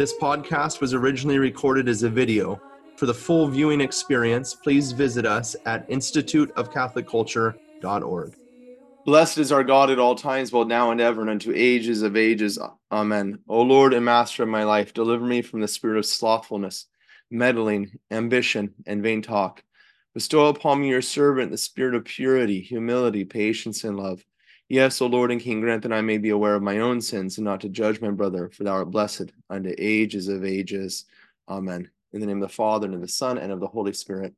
This podcast was originally recorded as a video. For the full viewing experience, please visit us at instituteofcatholicculture.org. Blessed is our God at all times, both now and ever, and unto ages of ages. Amen. O Lord and Master of my life, deliver me from the spirit of slothfulness, meddling, ambition, and vain talk. Bestow upon me, your servant, the spirit of purity, humility, patience, and love. Yes, O Lord and King, grant that I may be aware of my own sins and not to judge my brother, for thou art blessed unto ages of ages. Amen. In the name of the Father, and of the Son, and of the Holy Spirit.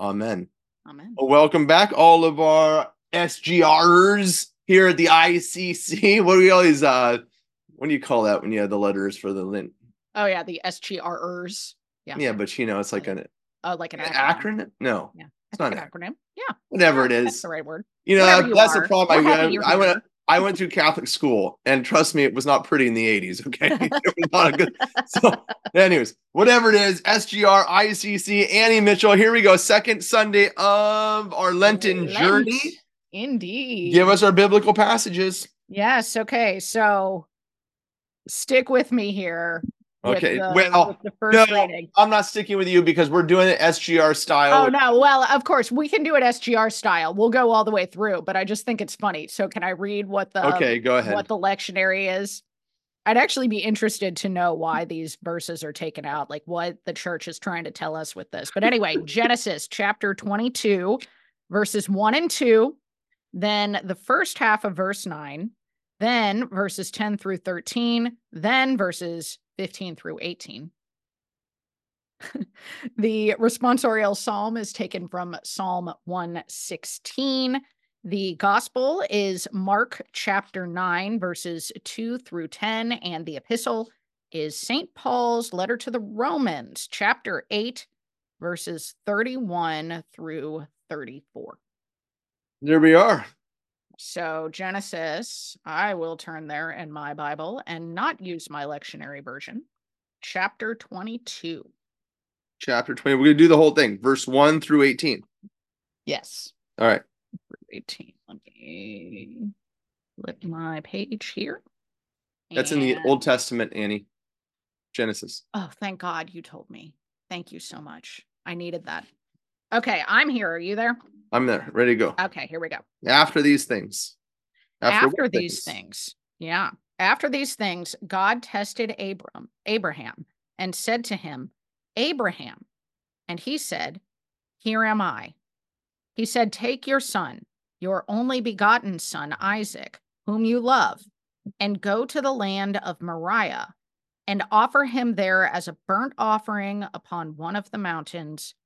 Amen. Amen. Well, welcome back, all of our SGRs here at the ICC. What do we always uh what do you call that when you have the letters for the lint? Oh yeah, the SGRers. Yeah. Yeah, but you know, it's like an, Oh, like an an acronym. acronym. No, Yeah. It's not an acronym. Yeah. whatever it is, That's the right word. You know, Whatever you that's the problem. I, happy I went. I went to Catholic school, and trust me, it was not pretty in the 80s. Okay. it was not a good. So, anyways, whatever it is, SGR, ICC, Annie Mitchell. Here we go. Second Sunday of our Lenten Lent. journey. Indeed. Give us our biblical passages. Yes. Okay. So stick with me here. Okay. the- well, with the first no, reading. I'm not sticking with you because we're doing it SGR style. Oh no! Well, of course we can do it SGR style. We'll go all the way through, but I just think it's funny. So, can I read what the okay, go ahead. what the lectionary is? I'd actually be interested to know why these verses are taken out, like what the church is trying to tell us with this. But anyway, Genesis chapter 22, verses 1 and 2, then the first half of verse 9, then verses 10 through 13, then verses 15 through 18. the responsorial psalm is taken from Psalm 116. The gospel is Mark chapter 9, verses 2 through 10, and the epistle is St. Paul's letter to the Romans, chapter 8, verses 31 through 34. there we are. So, Genesis, I will turn there in my Bible and not use my lectionary version. Chapter 22. Chapter 20. We're going to do the whole thing, verse 1 through 18. Yes. All right. 18. Let me flip my page here. That's in the Old Testament, Annie. Genesis. Oh, thank God you told me. Thank you so much. I needed that. Okay, I'm here. Are you there? I'm there, ready to go. Okay, here we go. After these things. After, what these things. Yeah. After these things, God tested Abram, Abraham, and said to him, Abraham. And he said, Here am I. He said, Take your son, your only begotten son, Isaac, whom you love, and go to the land of Moriah, and offer him there as a burnt offering upon one of the mountains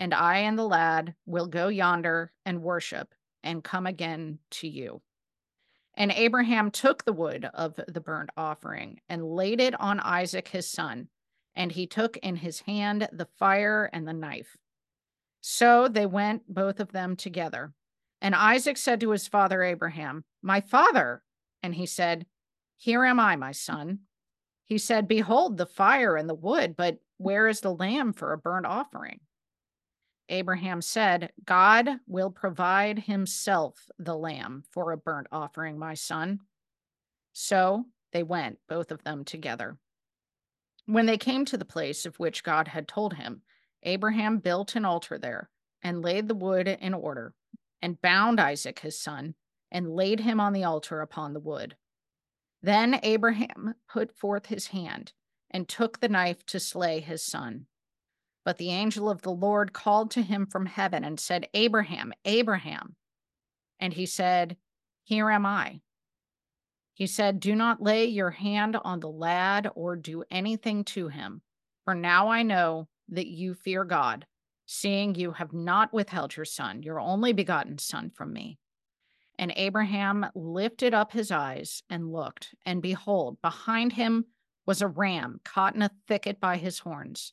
and I and the lad will go yonder and worship and come again to you. And Abraham took the wood of the burnt offering and laid it on Isaac his son, and he took in his hand the fire and the knife. So they went both of them together. And Isaac said to his father Abraham, My father. And he said, Here am I, my son. He said, Behold the fire and the wood, but where is the lamb for a burnt offering? Abraham said, God will provide himself the lamb for a burnt offering, my son. So they went, both of them together. When they came to the place of which God had told him, Abraham built an altar there and laid the wood in order, and bound Isaac his son, and laid him on the altar upon the wood. Then Abraham put forth his hand and took the knife to slay his son. But the angel of the Lord called to him from heaven and said, Abraham, Abraham. And he said, Here am I. He said, Do not lay your hand on the lad or do anything to him, for now I know that you fear God, seeing you have not withheld your son, your only begotten son, from me. And Abraham lifted up his eyes and looked, and behold, behind him was a ram caught in a thicket by his horns.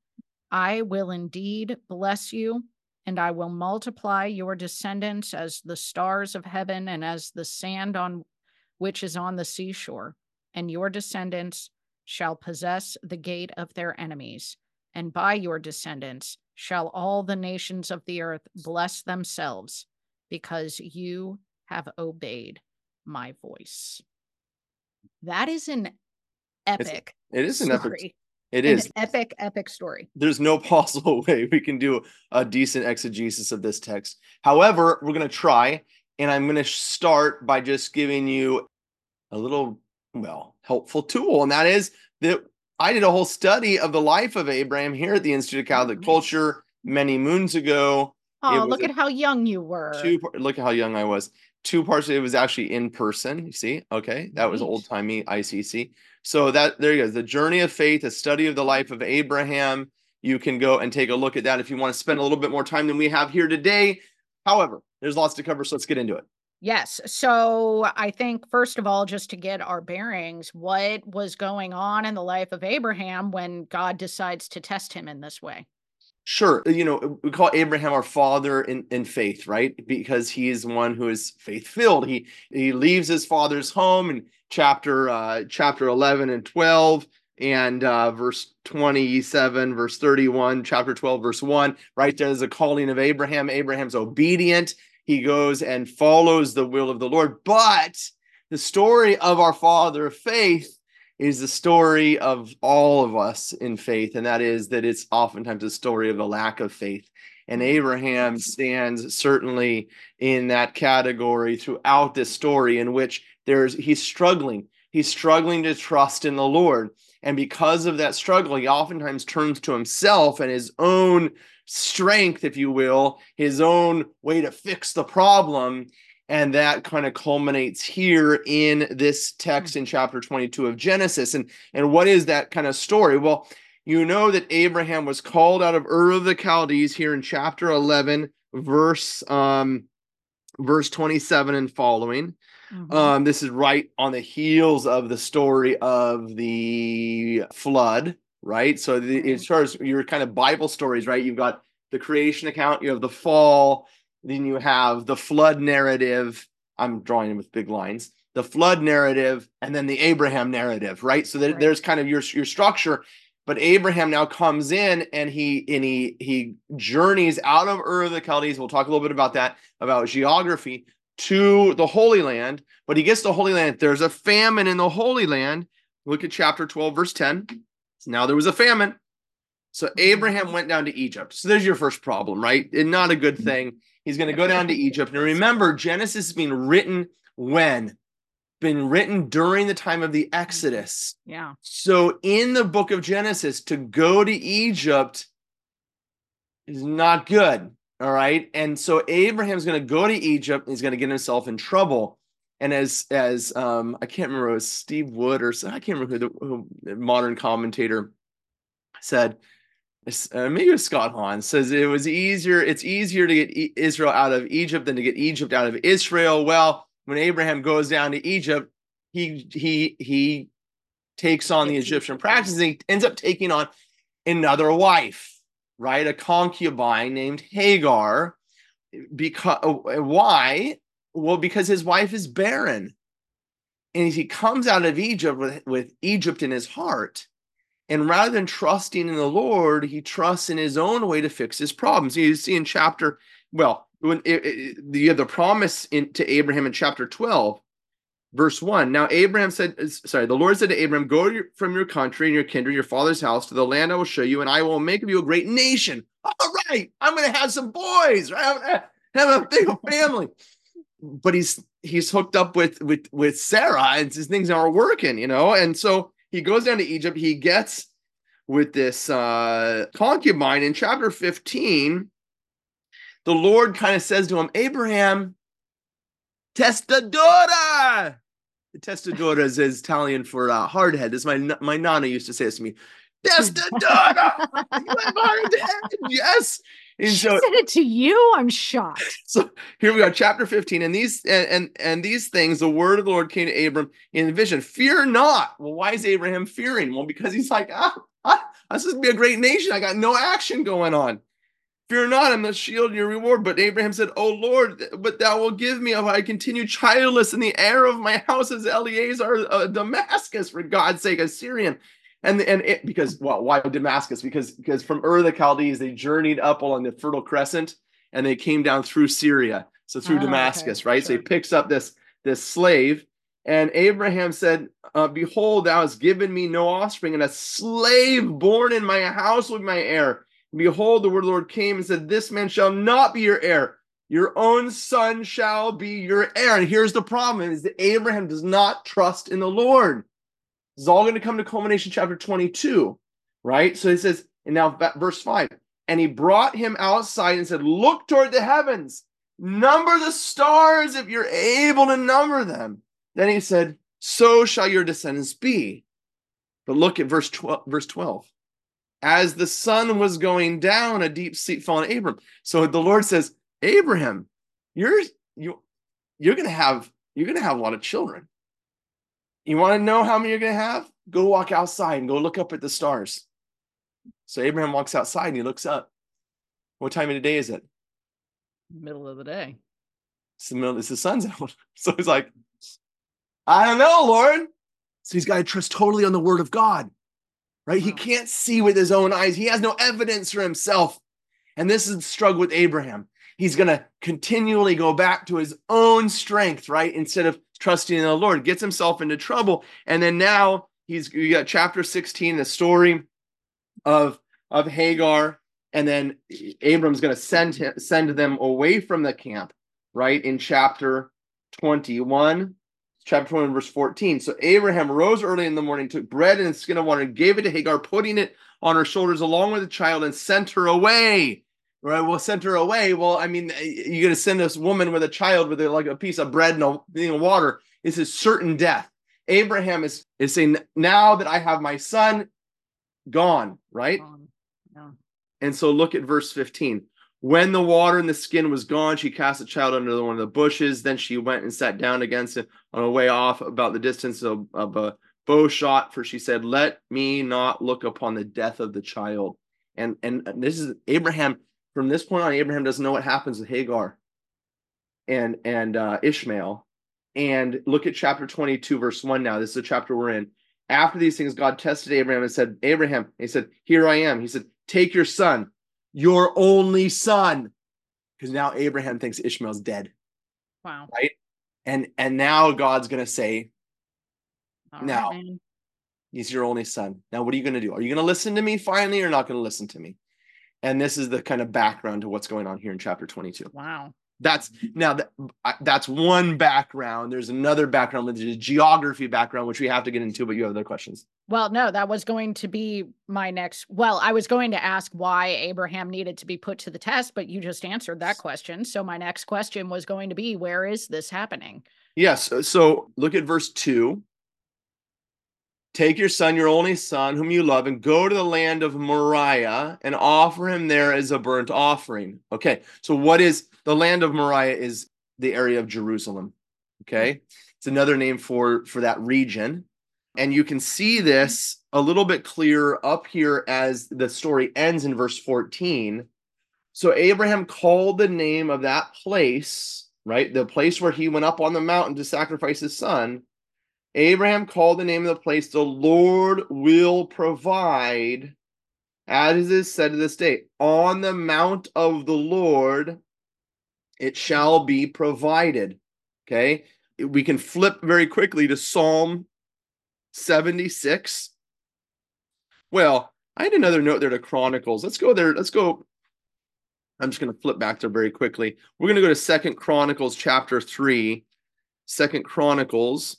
I will indeed bless you and I will multiply your descendants as the stars of heaven and as the sand on which is on the seashore, and your descendants shall possess the gate of their enemies, and by your descendants shall all the nations of the earth bless themselves, because you have obeyed my voice. That is an epic It is an epic. It An is. epic, epic story. There's no possible way we can do a decent exegesis of this text. However, we're going to try, and I'm going to start by just giving you a little, well, helpful tool, and that is that I did a whole study of the life of Abraham here at the Institute of Catholic. Culture many moons ago. Oh, look a at how young you were. Two, look at how young I was. Two parts. It was actually in person. You see, okay, that was mm-hmm. old timey ICC. So that there you go. The journey of faith, a study of the life of Abraham. You can go and take a look at that if you want to spend a little bit more time than we have here today. However, there's lots to cover, so let's get into it. Yes. So I think, first of all, just to get our bearings, what was going on in the life of Abraham when God decides to test him in this way? Sure, you know we call Abraham our father in, in faith, right? Because he is one who is faith filled. He he leaves his father's home in chapter uh, chapter eleven and twelve, and uh, verse twenty seven, verse thirty one, chapter twelve, verse one. Right there's a calling of Abraham. Abraham's obedient. He goes and follows the will of the Lord. But the story of our father of faith is the story of all of us in faith, and that is that it's oftentimes a story of a lack of faith. And mm-hmm. Abraham stands certainly in that category throughout this story, in which there's he's struggling. He's struggling to trust in the Lord. And because of that struggle, he oftentimes turns to himself and his own strength, if you will, his own way to fix the problem. And that kind of culminates here in this text in chapter 22 of Genesis. And, and what is that kind of story? Well, you know that Abraham was called out of Ur of the Chaldees here in chapter 11, verse um, verse 27 and following. Mhm. Um, this is right on the heels of the story of the flood, right? So the, as far as your kind of Bible stories, right? You've got the creation account, you have the fall, then you have the flood narrative. I'm drawing with big lines. The flood narrative, and then the Abraham narrative, right? So that Right. there's kind of your your structure. But Abraham now comes in and he and he he journeys out of Ur of the Chaldees. We'll talk a little bit about that, about geography, to the Holy Land. But he gets to the Holy Land. There's a famine in the Holy Land. Look at chapter 12, verse 10. So now there was a famine. So Abraham went down to Egypt. So there's your first problem, right? And not a good thing. He's going to go down to Egypt. And remember, Genesis is being written when? Been written during the time of the Exodus. Yeah. So in the book of Genesis, to go to Egypt is not good. All right. And so Abraham's going to go to Egypt he's going to get himself in trouble. And as as um, I can't remember, it was Steve Wood or I can't remember who the, who the modern commentator said, uh, maybe it was Scott Hahn says it was easier. It's easier to get E- Israel out of Egypt than to get Egypt out of Israel. Well, when Abraham goes down to Egypt, he he he takes on the Egyptian Egypt, practices. And he ends up taking on another wife, right? A concubine named Hagar. Because why? Well, because his wife is barren, and he comes out of Egypt with with Egypt in his heart. And rather than trusting in the Lord, he trusts in his own way to fix his problems. You see in chapter, well, when it, it, you have the promise in, to Abraham in chapter 12, verse 1. Now, Abraham said, sorry, the Lord said to Abraham, Go from your country and your kindred, your father's house, to the land I will show you, and I will make of you a great nation. All right, I'm going to have some boys, right? Have a big family. But he's he's hooked up with with with Sarah, and his things aren't working, you know. And so he goes down to Egypt. He gets with this uh, concubine in chapter 15. The Lord kind of says to him, Abraham, testadora. The Testadora is Italian for uh, hard head. This my my nana used to say this to me. Testadora, you have hard head. Yes. And she so, said it to you. I'm shocked. so here we go, chapter 15. And these and, and and these things, the word of the Lord came to Abram in a vision. Fear not. Well, why is Abraham fearing? Well, because he's like, ah, ah this is gonna be a great nation. I got no action going on. Fear not, I'm the shield your reward. But Abraham said, Oh Lord, but thou will give me if I continue childless, and the heir of my house is Eliezer uh, Damascus, for God's sake, a Syrian. And and it, because well, why Damascus? Because because from Ur the Chaldees they journeyed up along the Fertile Crescent and they came down through Syria, so through Oh, Damascus, okay, right? So he picks up this this slave, and Abraham said, uh, "Behold, thou hast given me no offspring, and a slave born in my house be my heir." And behold, the word of the Lord came and said, "This man shall not be your heir." Your own son shall be your heir. And here's the problem is that Abraham does not trust in the Lord. Is all going to come to culmination chapter 22, right? So it says, and now verse 5 and he brought him outside and said, Look toward the heavens, number the stars if you're able to number them. Then he said, So shall your descendants be. But look at verse 12, verse 12. As the sun was going down, a deep sleep fell on Abram. So the Lord says, Abraham, you're you you're gonna have you're gonna have a lot of children. You want to know how many you're going to have? Go walk outside and go look up at the stars. So Abraham walks outside and he looks up. What time of the day is it? Middle of the day. It's the middle. It's the sun's out. So he's like, I don't know, Lord. So he's got to trust totally on the word of God, right? He can't see with his own eyes. He has no evidence for himself. And this is the struggle with Abraham. He's going to continually go back to his own strength, right? Instead of trusting in the Lord, gets himself into trouble. And then now he's you got chapter 16, the story of of Hagar, and then Abram's going to send him send them away from the camp, right? In chapter 21, chapter 21, verse 14. So Abraham rose early in the morning, took bread and a skin of water, and gave it to Hagar, putting it on her shoulders along with the child, and sent her away. Right, well, send her away. Well, I mean, eh, you're gonna send this woman with a child with a, like a piece of bread and a thing of water. This is certain death. Abraham is is saying, now that I have my son gone, right? No. And so look at verse 15. When the water and the skin was gone, she cast the child under one of the bushes. Then she went and sat down against it on a way off about the distance of, of a bow shot, for she said, Let me not look upon the death of the child. And and this is Abraham. From this point on, Abraham doesn't know what happens with Hagar and and uh, Ishmael. And look at chapter 22, verse 1 now. This is the chapter we're in. After these things, God tested Abraham and said, Abraham, he said, Here I am. He said, Take your son, your only son. Because now Abraham thinks Ishmael's dead. Wow. Right? And and now God's gonna say, All right, Now. man. He's your only son. Now, what are you gonna do? Are you gonna listen to me finally or not gonna listen to me? And this is the kind of background to what's going on here in chapter 22. Wow. That's now that, that's one background. There's another background, which is a geography background, which we have to get into, but you have other questions. Well, no, that was going to be my next. Well, I was going to ask why Abraham needed to be put to the test, but you just answered that question. So my next question was going to be where is this happening? Yes. so- So look at verse two. Take your son, your only son, whom you love, and go to the land of Moriah and offer him there as a burnt offering. Okay. So what is the land of Moriah is the area of Jerusalem. Okay. It's another name for for that region. And you can see this a little bit clearer up here as the story ends in verse 14. So Abraham called the name of that place, right? The place where he went up on the mountain to sacrifice his son, Abraham called the name of the place, the Lord will provide, as is said to this day, on the mount of the Lord it shall be provided. Okay. We can flip very quickly to Psalm 76. Well, I had another note there to Chronicles. Let's go there. Let's go. I'm just going to flip back there very quickly. We're going to go to Second Chronicles chapter 3. Second Chronicles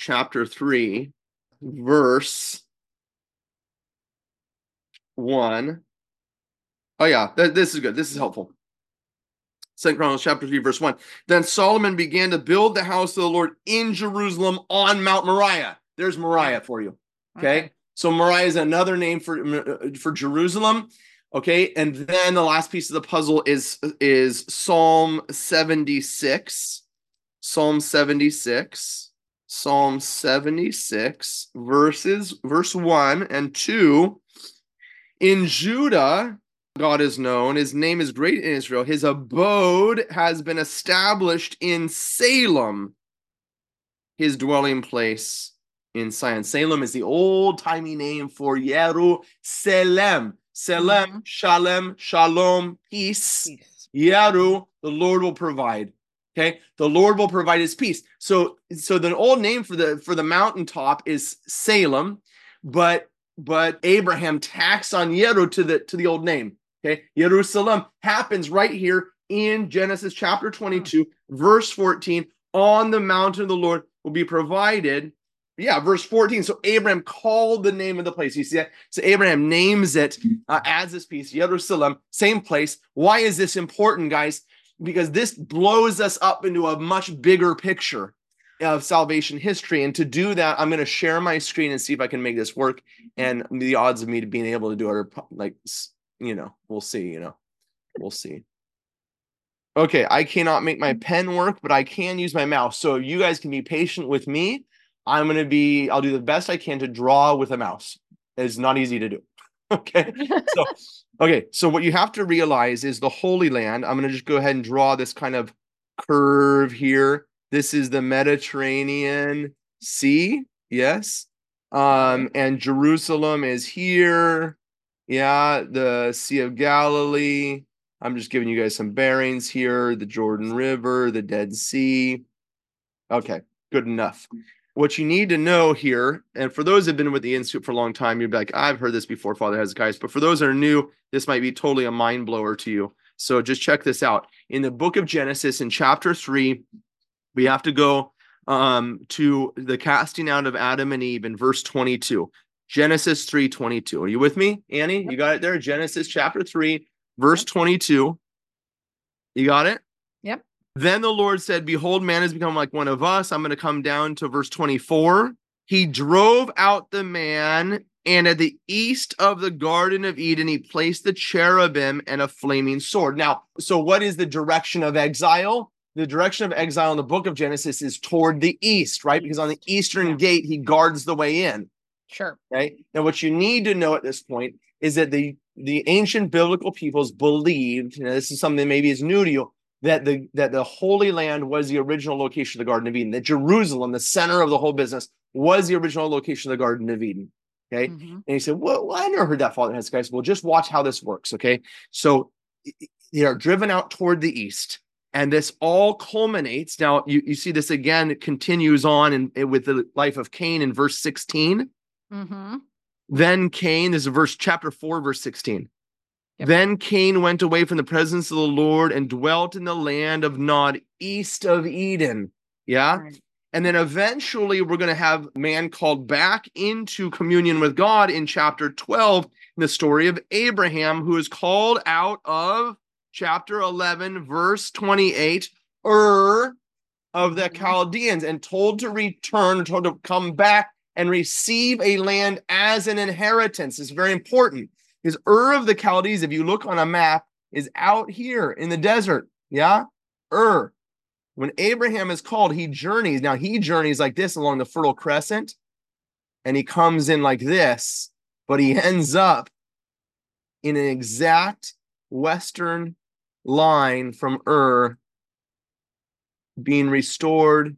chapter 3, verse 1. Oh, yeah, th- this is good. This is helpful. Second Chronicles chapter 3, verse 1. Then Solomon began to build the house of the Lord in Jerusalem on Mount Moriah. There's Moriah for you. Okay. So Moriah is another name for uh, for Jerusalem. Okay, and then the last piece of the puzzle is is Psalm 76. Psalm 76. Psalm 76 verses verse 1 and 2 in Judah God is known his name is great in Israel his abode has been established in Salem his dwelling place in Zion Salem is the old-timey name for Jerusalem Selem Mhm. Shalem Shalom peace Peace. Yaru, the Lord will provide. Okay, the Lord will provide His peace. So, so the old name for the for the mountaintop is Salem, but but Abraham tacks on Yeru to the to the old name. Okay, Jerusalem happens right here in Genesis chapter twenty-two, verse fourteen. On the mountain of the Lord will be provided. Yeah, verse 14. So Abraham called the name of the place. You see that? So Abraham names it uh, as this piece, Jerusalem, same place. Why is this important, guys? Because this blows us up into a much bigger picture of salvation history. And to do that, I'm going to share my screen and see if I can make this work. And the odds of me being able to do it are like, you know, we'll see, you know, we'll see. Okay, I cannot make my pen work, but I can use my mouse. So you guys can be patient with me. I'm going to be, I'll do the best I can to draw with a mouse. It's not easy to do. Okay. So, okay. So what you have to realize is the Holy Land. I'm going to just go ahead and draw this kind of curve here. This is the Mediterranean Sea. Yes. Um, and Jerusalem is here. Yeah. The Sea of Galilee. I'm just giving you guys some bearings here. The Jordan River, the Dead Sea. Okay. Good enough what you need to know here, and for those that have been with the Institute for a long time, you'd be like, I've heard this before, Father Hezekiah. But for those that are new, this might be totally a mind blower to you. So just check this out. In the book of Genesis, in chapter three, we have to go um, to the casting out of Adam and Eve in verse 22. Genesis 3 22. Are you with me, Annie? You got it there? Genesis chapter 3, verse 22. You got it? Then the Lord said, Behold, man has become like one of us. I'm going to come down to verse 24. He drove out the man, and at the east of the Garden of Eden, he placed the cherubim and a flaming sword. Now, so what is the direction of exile? The direction of exile in the book of Genesis is toward the east, right? Because on the eastern gate, he guards the way in. Sure. Okay. Now, what you need to know at this point is that the the ancient biblical peoples believed, and this is something that maybe is new to you, that the that the Holy Land was the original location of the Garden of Eden. That Jerusalem, the center of the whole business, was the original location of the Garden of Eden. Okay. Mhm. And he said, well, well, I never heard that, Father Hezekiah. Said, Well, just watch how this works. Okay. So they are driven out toward the east. And this all culminates. Now, you, you see this again, it continues on in, in- with the life of Cain in verse 16. Mhm. Then Cain, this is verse chapter 4, verse 16. Yep. Then Cain went away from the presence of the Lord and dwelt in the land of Nod, east of Eden. Yeah. Right. And then eventually we're going to have man called back into communion with God in chapter 12 in the story of Abraham, who is called out of chapter 11, verse 28, Ur of the Mhm. Chaldeans, and told to return, told to come back and receive a land as an inheritance. It's very important because Ur of the Chaldees, if you look on a map, is out here in the desert. Yeah. Ur. When Abraham is called, he journeys. Now he journeys like this along the Fertile Crescent, and he comes in like this, but he ends up in an exact western line from Ur, being restored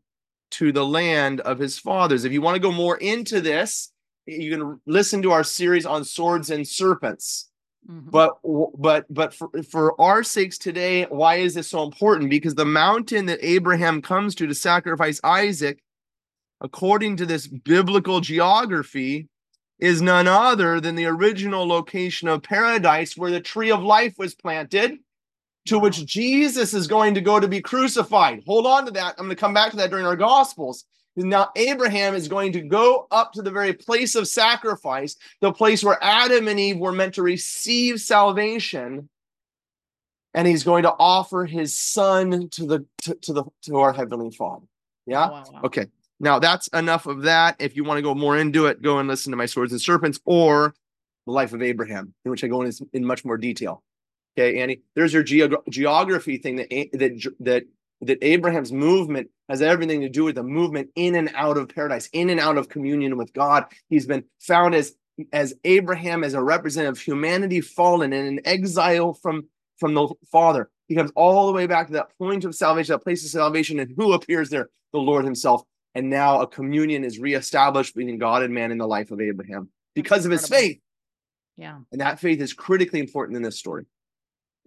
to the land of his fathers. If you want to go more into this, you can listen to our series on swords and serpents. Mhm. But but but for, for our sakes today, why is this so important? Because the mountain that Abraham comes to to sacrifice Isaac, according to this biblical geography, is none other than the original location of paradise where the tree of life was planted, to which Jesus is going to go to be crucified. Hold on to that. I'm going to come back to that during our gospels. Now, Abraham is going to go up to the very place of sacrifice, the place where Adam and Eve were meant to receive salvation. And he's going to offer his son to the to, to the to our heavenly father. Yeah. Wow, wow. Okay. Now that's enough of that. If you want to go more into it, go and listen to my swords and serpents or the life of Abraham, in which I go in in much more detail. Okay, Annie, There's your geog- geography thing that that that that Abraham's movement has everything to do with the movement in and out of paradise, in and out of communion with God. He's been found as as Abraham as a representative of humanity fallen and an exile from from the Father. He comes all the way back to that point of salvation, that place of salvation, and who appears there? The Lord Himself. And now a communion is reestablished between God and man in the life of Abraham because of his incredible. faith. Yeah. And that faith is critically important in this story.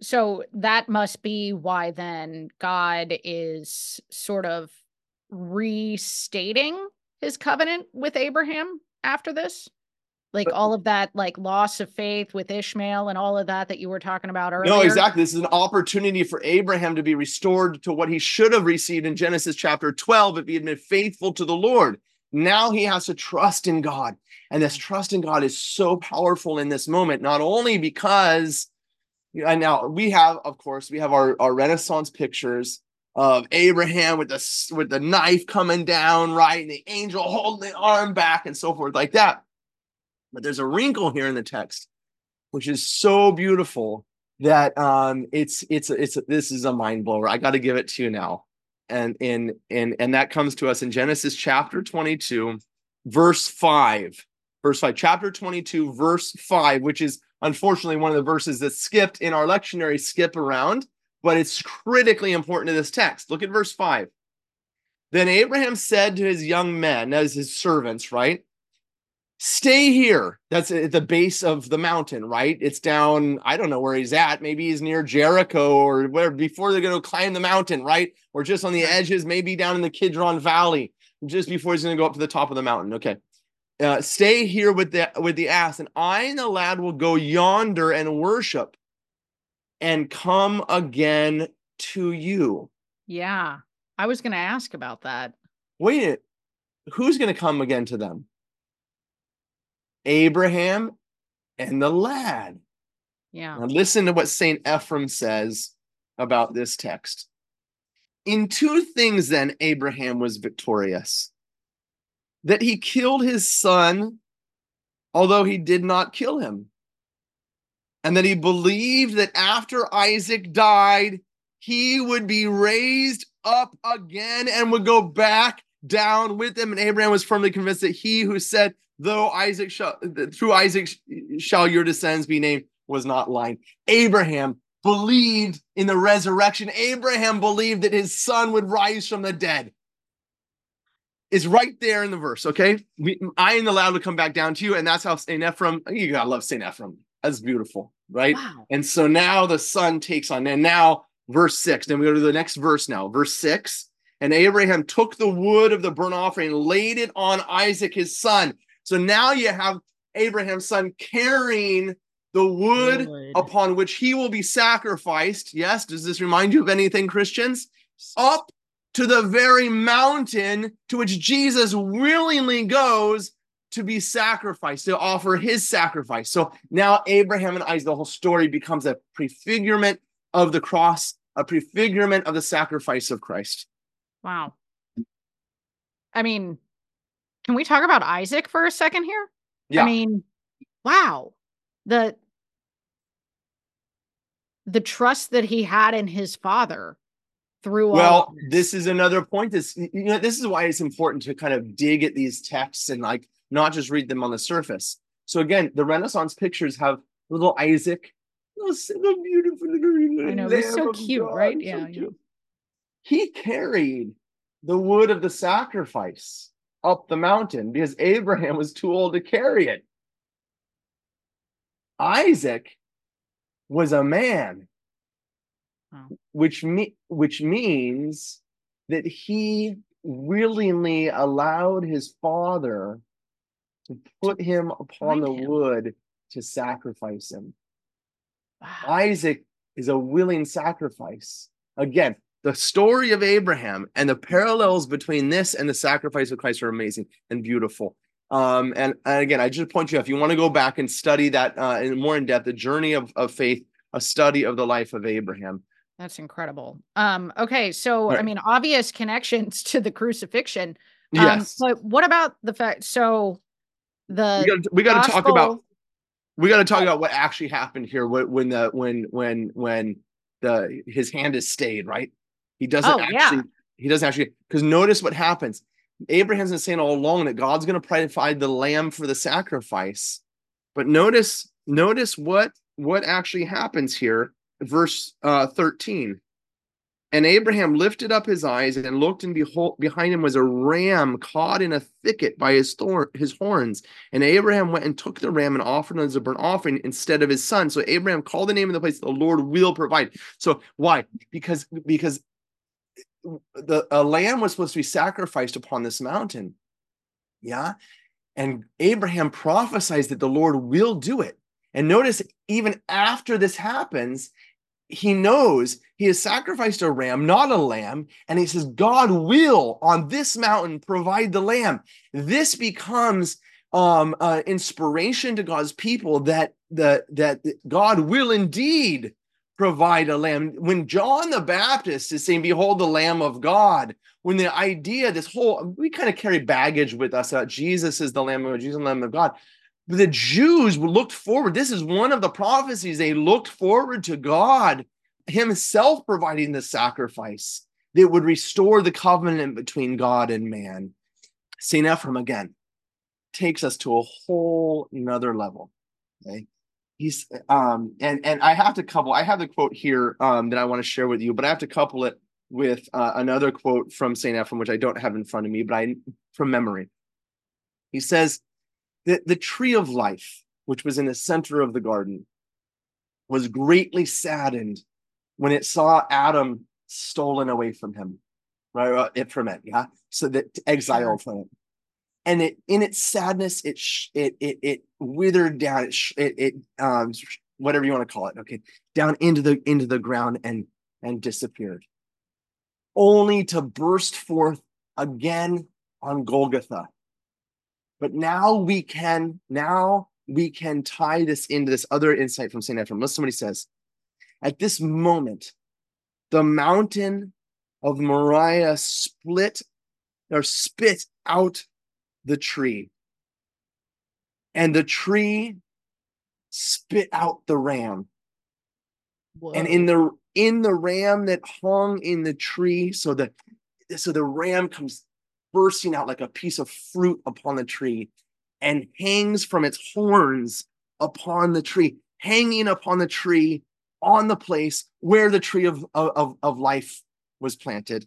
So that must be why then God is sort of restating his covenant with Abraham after this. Like But- all of that, like loss of faith with Ishmael and all of that that you were talking about earlier. No, exactly. This is an opportunity for Abraham to be restored to what he should have received in Genesis chapter 12 if he had been faithful to the Lord. Now he has to trust in God. And this mm. trust in God is so powerful in this moment, not only because, and now we have, of course, we have our, our Renaissance pictures of Abraham with the, with the knife coming down, right? And the angel holding the arm back and so forth, like that. But there's a wrinkle here in the text, which is so beautiful that um it's it's it's this is a mind blower i got to give it to you now and and and and that comes to us in genesis chapter 22 verse 5 verse 5 chapter 22 verse 5 which is unfortunately one of the verses that skipped in our lectionary skip around but it's critically important to this text look at verse 5 then abraham said to his young men as his servants right stay here. That's at the base of the mountain, right? It's down, I don't know where he's at. Maybe he's near Jericho or where before they're going to climb the mountain, right? Or just on the edges, maybe down in the Kidron Valley, just before he's going to go up to the top of the mountain. Okay. Uh, stay here with the with the ass, and I and the lad will go yonder and worship and come again to you. Yeah. I was going to ask about that. Wait, who's going to come again to them? Abraham and the lad. Yeah. Now, listen to what St. Ephraim says about this text. In two things, then, Abraham was victorious that he killed his son, although he did not kill him, and that he believed that after Isaac died, he would be raised up again and would go back down with him. And Abraham was firmly convinced that he who said, Though Isaac shall, through Isaac shall your descendants be named, was not lying. Abraham believed in the resurrection. Abraham believed that his son would rise from the dead. It's right there in the verse, okay? We, I and the lad will come back down to you, and that's how St. Ephraim, you gotta love St. Ephraim. That's beautiful, right? Wow. And so now the son takes on, and now verse six. Then we go to the next verse now, verse six. And Abraham took the wood of the burnt offering and laid it on Isaac, his son. So now you have Abraham's son carrying the wood Wood. upon which he will be sacrificed. Yes, does this remind you of anything, Christians? Up to the very mountain to which Jesus willingly goes to be sacrificed, to offer his sacrifice. So now Abraham and Isaac, the whole story becomes a prefigurement of the cross, a prefigurement of the sacrifice of Christ. Wow. I mean, can we talk about Isaac for a second here? Yeah. I mean, wow. The the trust that he had in his father through well of this is another point this you know this is why it's important to kind of dig at these texts and like not just read them on the surface so again the renaissance pictures have little isaac little, s- beautiful little I know, they're so cute, God, right? so Yeah, yeah. cute. he carried the wood of the sacrifice up the mountain because Abraham was too old to carry it. Isaac was a man. Which me, which means that he willingly allowed his father to put him upon the him. wood to sacrifice him. Wow. Isaac is a willing sacrifice. Again, the story of Abraham and the parallels between this and the sacrifice of Christ are amazing and beautiful. Um, and, and again, I just point you if you want to go back and study that uh, in more in depth, the journey of, of faith, a study of the life of Abraham. That's incredible. Um, okay, so I mean, obvious connections to the crucifixion. Um, Yes, but what about the fact? So the we got we got to talk about we got to talk about what actually happened here when when the when when when the his hand is stayed right he doesn't Oh, yeah. actually he doesn't actually because notice what happens abraham's been saying all along that god's going to provide the lamb for the sacrifice but notice notice what what actually happens here verse uh 13 and Abraham lifted up his eyes and looked, and behold, behind him was a ram caught in a thicket by his thorn, his horns. And Abraham went and took the ram and offered it as a burnt offering instead of his son. So Abraham called the name of the place, the Lord will provide. So why? Because because the a lamb was supposed to be sacrificed upon this mountain. Yeah. And Abraham prophesies that the Lord will do it. And notice, even after this happens, he knows he has sacrificed a ram, not a lamb. And he says, God will on this mountain provide the lamb. This becomes um uh, inspiration to God's people that that God will indeed provide a lamb. When John the Baptist is saying, Behold the Lamb of God, when the idea, this whole we kind of carry baggage with us about Jesus is the Lamb of God, Jesus, the Lamb of God. The Jews looked forward. This is one of the prophecies. They looked forward to God Himself providing the sacrifice that would restore the covenant between God and man. St. Ephraim again takes us to a whole nother level. Okay. He's um and and I have to couple, I have the quote here um that I want to share with you, but I have to couple it with uh, another quote from St. Ephraim, which I don't have in front of me, but I from memory. He says that the tree of life, which was in the center of the garden, was greatly saddened when it saw Adam stolen away from him, right? It from it, yeah. So that exiled from it, and it in its sadness, it sh- it it it withered down. It sh- it, it um whatever you want to call it, okay, down into the into the ground and and disappeared, only to burst forth again on Golgotha. But now we can now we can tie this into this other insight from Saint Ephraim. Listen, he says. At this moment, the mountain of Moriah split or spit out the tree, and the tree spit out the ram. And in the in the ram that hung in the tree, so the so the ram comes bursting out like a piece of fruit upon the tree and hangs from its horns upon the tree, hanging upon the tree on the place where the tree of, of, of life was planted.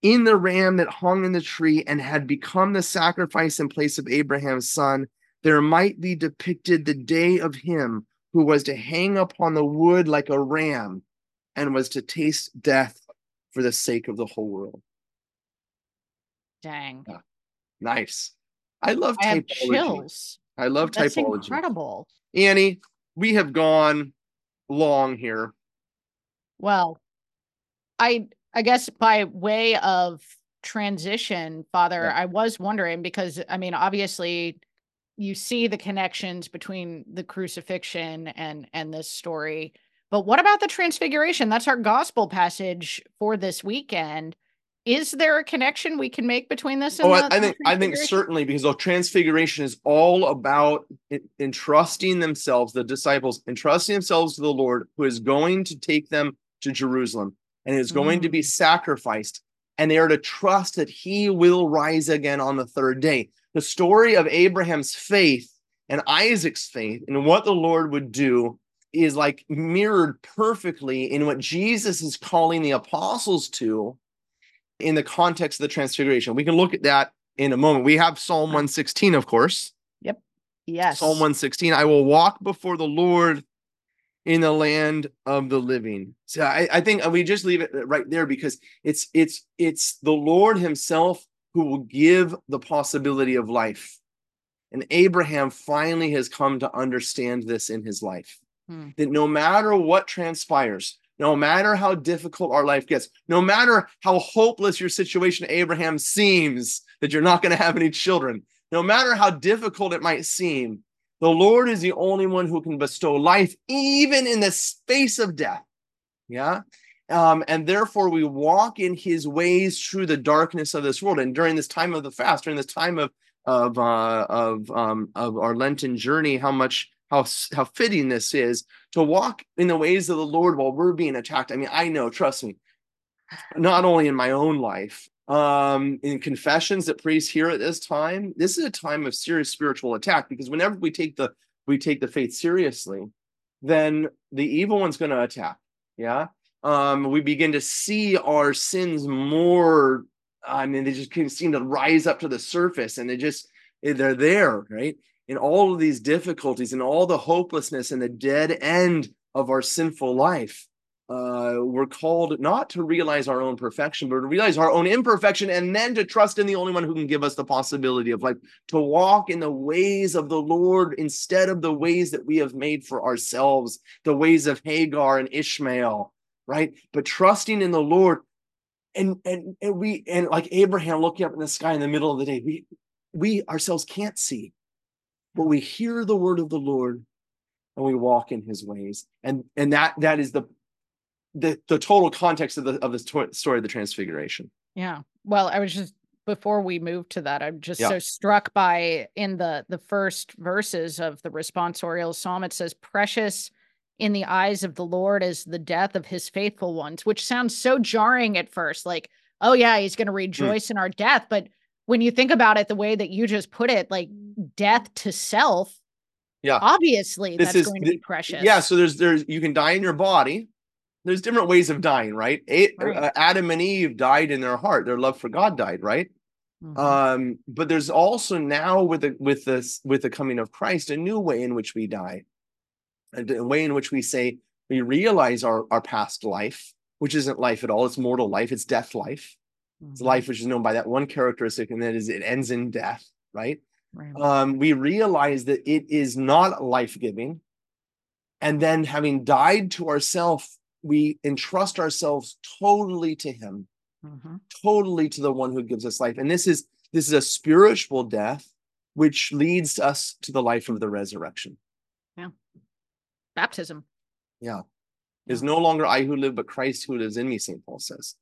In the ram that hung in the tree and had become the sacrifice in place of Abraham's son, there might be depicted the day of him who was to hang upon the wood like a ram and was to taste death for the sake of the whole world. Dang, Nice. I love I typology. chills. I love That's typology. incredible. Annie, we have gone long here. Well, I I guess by way of transition, Father, Yeah. I was wondering because I mean, obviously, you see the connections between the crucifixion and and this story. But what about the transfiguration? That's our gospel passage for this weekend. Is there a connection we can make between this and Oh, the, I, think I think certainly because the transfiguration is all about entrusting themselves, the disciples, entrusting themselves to the Lord, who is going to take them to Jerusalem and is going to be Mm. sacrificed, and they are to trust that He will rise again on the third day. The story of Abraham's faith and Isaac's faith and what the Lord would do is like mirrored perfectly in what Jesus is calling the apostles to in the context of the transfiguration. We can look at that in a moment. We have Psalm 116, of course. Yep. Yes. Psalm 116 I will walk before the Lord in the land of the living. So I, I think we just leave it right there because it's it's it's the Lord Himself who will give the possibility of life. And Abraham finally has come to understand this in his life. Hmm. That no matter what transpires, no matter how difficult our life gets, no matter how hopeless your situation, Abraham seems that you're not going to have any children, no matter how difficult it might seem, the Lord is the only one who can bestow life, even in the space of death. Yeah. Um, and therefore, we walk in his ways through the darkness of this world. And during this time of the fast, during this time of of uh, of um, of our Lenten journey, how much how how fitting this is to walk in the ways of the Lord while we're being attacked. I mean, I know, trust me, not only in my own life, um, in confessions that priests hear at this time, this is a time of serious spiritual attack because whenever we take the we take the faith seriously, then the evil one's going to attack. Yeah. Um, we begin to see our sins more. I mean, they just seem to rise up to the surface and they just they're there, right? In all of these difficulties and all the hopelessness and the dead end of our sinful life uh, we're called not to realize our own perfection, but to realize our own imperfection and then to trust in the only one who can give us the possibility of life, to walk in the ways of the Lord instead of the ways that we have made for ourselves, the ways of Hagar and Ishmael, right? But trusting in the Lord. And, and, and we and like Abraham looking up in the sky in the middle of the day, we we ourselves can't see, but we hear the word of the Lord and we walk in his ways. And and that that is the the, the total context of the of the story of the transfiguration Yeah. Well, I was just before we move to that, I'm just Yeah. so struck by in the the first verses of the responsorial psalm. It says, "Precious in the eyes of the Lord is the death of His faithful ones," which sounds so jarring at first. Like, oh yeah, He's Hmm. going to rejoice in our death, but when you think about it the way that you just put it, like death to self, Yeah. obviously This that's is going to be precious. yeah so there's there's you can die in your body there's different ways of dying right, A- Right. uh, adam and eve died in their heart their love for god died right Mhm. um but there's also now with the with this with the coming of christ a new way in which we die a a way in which we say we realize our our past life which isn't life at all it's mortal life it's death life it's Mhm. life which is known by that one characteristic and that is it ends in death right Right. um, we realize that it is not life giving. And then, having died to ourselves, we entrust ourselves totally to Him, Mhm. totally to the one who gives us life. And this is this is a spiritual death, which leads us to the life of the resurrection. Yeah, baptism. Yeah, is no longer I who live, but Christ who lives in me. Saint Paul says.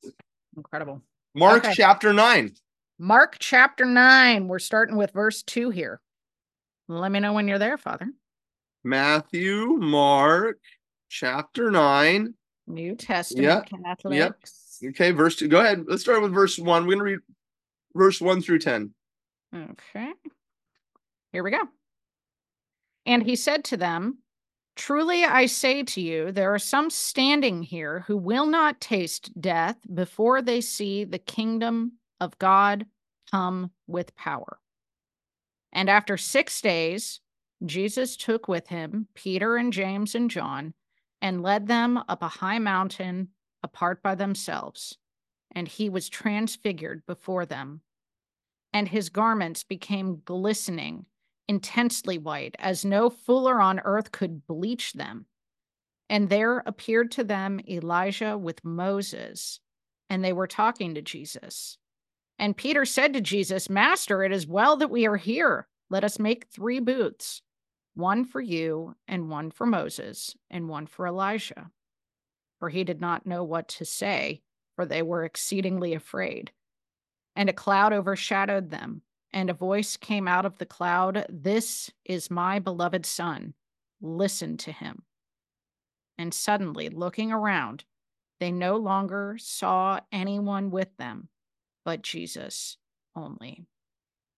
Incredible. Mark Okay. chapter nine. Mark chapter 9. We're starting with verse 2 here. Let me know when you're there, Father. Matthew, Mark, chapter nine. New Testament Catholics. Okay, verse two. Go ahead. Let's start with verse one. We're gonna read verse one through ten. Okay. Here we go. And he said to them, Truly I say to you, there are some standing here who will not taste death before they see the kingdom of God come with power. And after six days, Jesus took with him Peter and James and John and led them up a high mountain apart by themselves. And he was transfigured before them and his garments became glistening, intensely white, as no fuller on earth could bleach them. And there appeared to them Elijah with Moses, and they were talking to Jesus. And Peter said to Jesus, Master, it is well that we are here. Let us make three booths one for you, and one for Moses, and one for Elijah. For he did not know what to say, for they were exceedingly afraid and a cloud overshadowed them. And a voice came out of the cloud This is my beloved Son. Listen to him. And suddenly, looking around, they no longer saw anyone with them but Jesus only.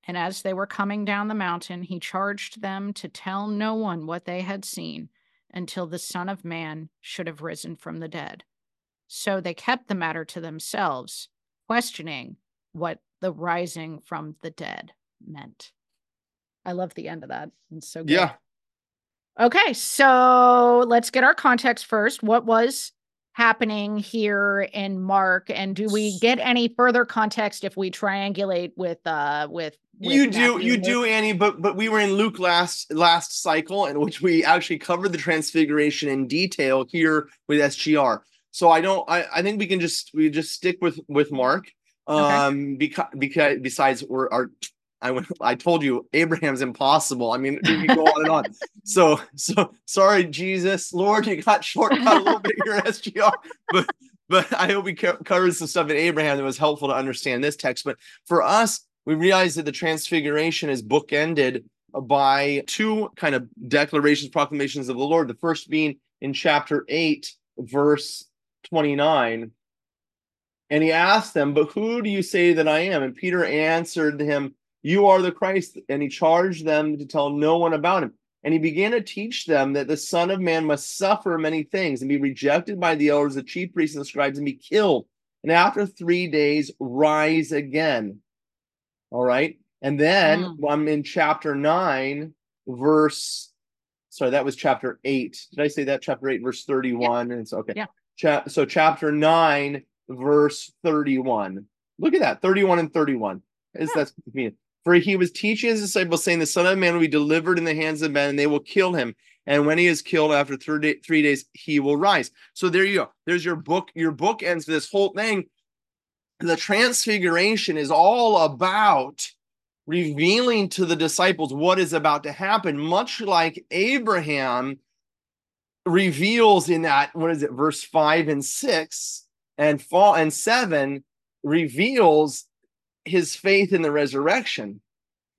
And as they were coming down the mountain, he charged them to tell no one what they had seen until the Son of Man should have risen from the dead. So they kept the matter to themselves questioning what the rising from the dead meant. I love the end of that. It's so good. Yeah. Okay, so let's get our context first. What was happening here in Mark, and do we get any further context if we triangulate with uh with, with you do you and do annie but but we were in luke last last cycle in which we actually covered the transfiguration in detail here with sgr so i don't i, I think we can just we just stick with with mark um because because besides we're our I went, I told you Abraham's impossible. I mean, we can go on and on. So, so sorry, Jesus, Lord, you got shortcut a little bit your SGR, but but I hope we co- covered some stuff in Abraham that was helpful to understand this text. But for us, we realize that the transfiguration is bookended by two kind of declarations, proclamations of the Lord. The first being in chapter 8, verse 29. And he asked them, But who do you say that I am? And Peter answered him, You are the Christ. And he charged them to tell no one about him. And he began to teach them that the Son of Man must suffer many things and be rejected by the elders, the chief priests, and the scribes, and be killed. And after three days, rise again. All right. And then Mm. I'm in chapter 9, verse. Sorry, that was chapter 8. Did I say that? Chapter 8, verse 31. And it's okay. Yeah. Cha- so chapter 9, verse 31. Look at that 31 and 31. Is that's convenient. For he was teaching his disciples, saying, The Son of Man will be delivered in the hands of men, and they will kill him. And when he is killed after three days, he will rise. So there you go. There's your book. Your book ends this whole thing. The transfiguration is all about revealing to the disciples what is about to happen, much like Abraham reveals in that, what is it, verse five and six and fall and seven reveals his faith in the resurrection.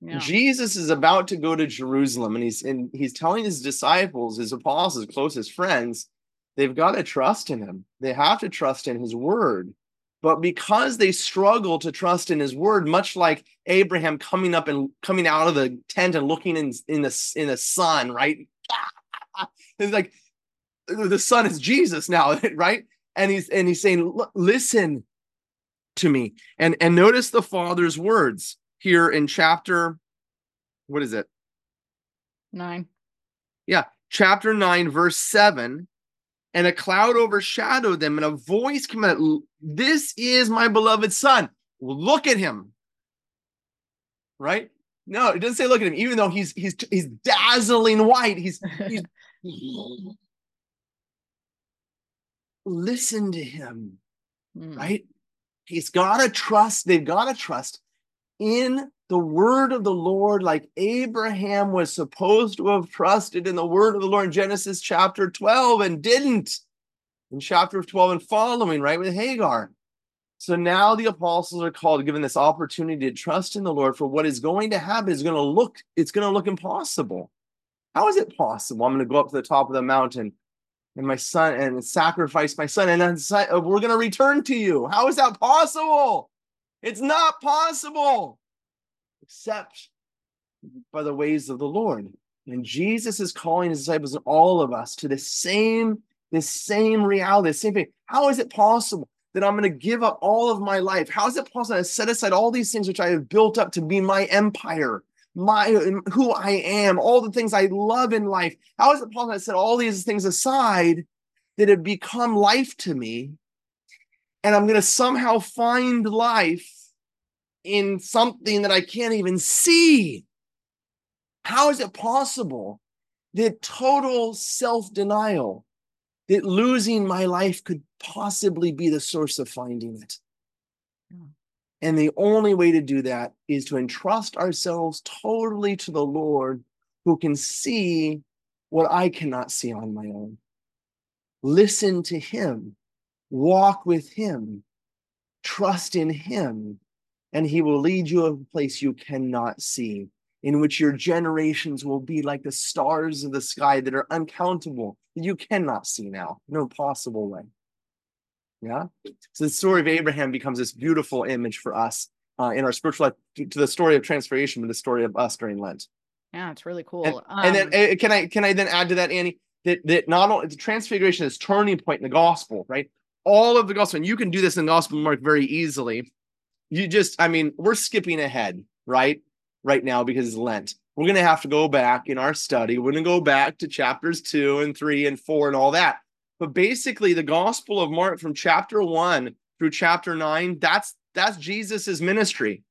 Yeah. Jesus is about to go to Jerusalem and he's and he's telling his disciples, his apostles, his closest friends, they've got to trust in him. They have to trust in his word. But because they struggle to trust in his word, much like Abraham coming up and coming out of the tent and looking in, in the in the sun, right? It's like the sun is Jesus now, right? And he's and he's saying, listen to me. And and notice the father's words here in chapter what is it? Nine. Yeah, chapter 9 verse 7. And a cloud overshadowed them and a voice came out, "This is my beloved son. Look at him." Right? No, it doesn't say look at him even though he's he's he's dazzling white. He's he's listen to him. Mm. right? He's got to trust, they've got to trust in the word of the Lord, like Abraham was supposed to have trusted in the word of the Lord in Genesis chapter 12 and didn't in chapter 12 and following, right, with Hagar. So now the apostles are called, given this opportunity to trust in the Lord for what is going to happen is going to look, it's going to look impossible. How is it possible? I'm going to go up to the top of the mountain and my son and sacrifice my son and then uh, we're going to return to you. How is that possible? It's not possible! Except by the ways of the lord. And jesus is calling his disciples and all of us to the same this same reality the same thing. How is it possible that i'm going to give up all of my life? How is it possible to set aside all these things which i have built up to be my empire my who I am, all the things I love in life. How is it possible I set all these things aside that have become life to me? And I'm going to somehow find life in something that I can't even see. How is it possible that total self denial, that losing my life could possibly be the source of finding it? And the only way to do that is to entrust ourselves totally to the Lord who can see what I cannot see on my own. Listen to Him, walk with Him, trust in Him, and He will lead you to a place you cannot see, in which your generations will be like the stars of the sky that are uncountable, that you cannot see now, no possible way. Yeah. So the story of Abraham becomes this beautiful image for us uh, in our spiritual life to, to the story of transformation, but the story of us during Lent. Yeah, it's really cool. And, um, and then uh, can I can I then add to that, Annie, that that not only the transfiguration is turning point in the gospel, right? All of the gospel, and you can do this in the gospel Mark very easily. you just, I mean, we're skipping ahead, right? Right now because it's Lent. We're going to have to go back in our study. We're going to go back to chapters two and three and four and all that. But basically, the Gospel of Mark from chapter one through chapter nine, that's that's Jesus's ministry.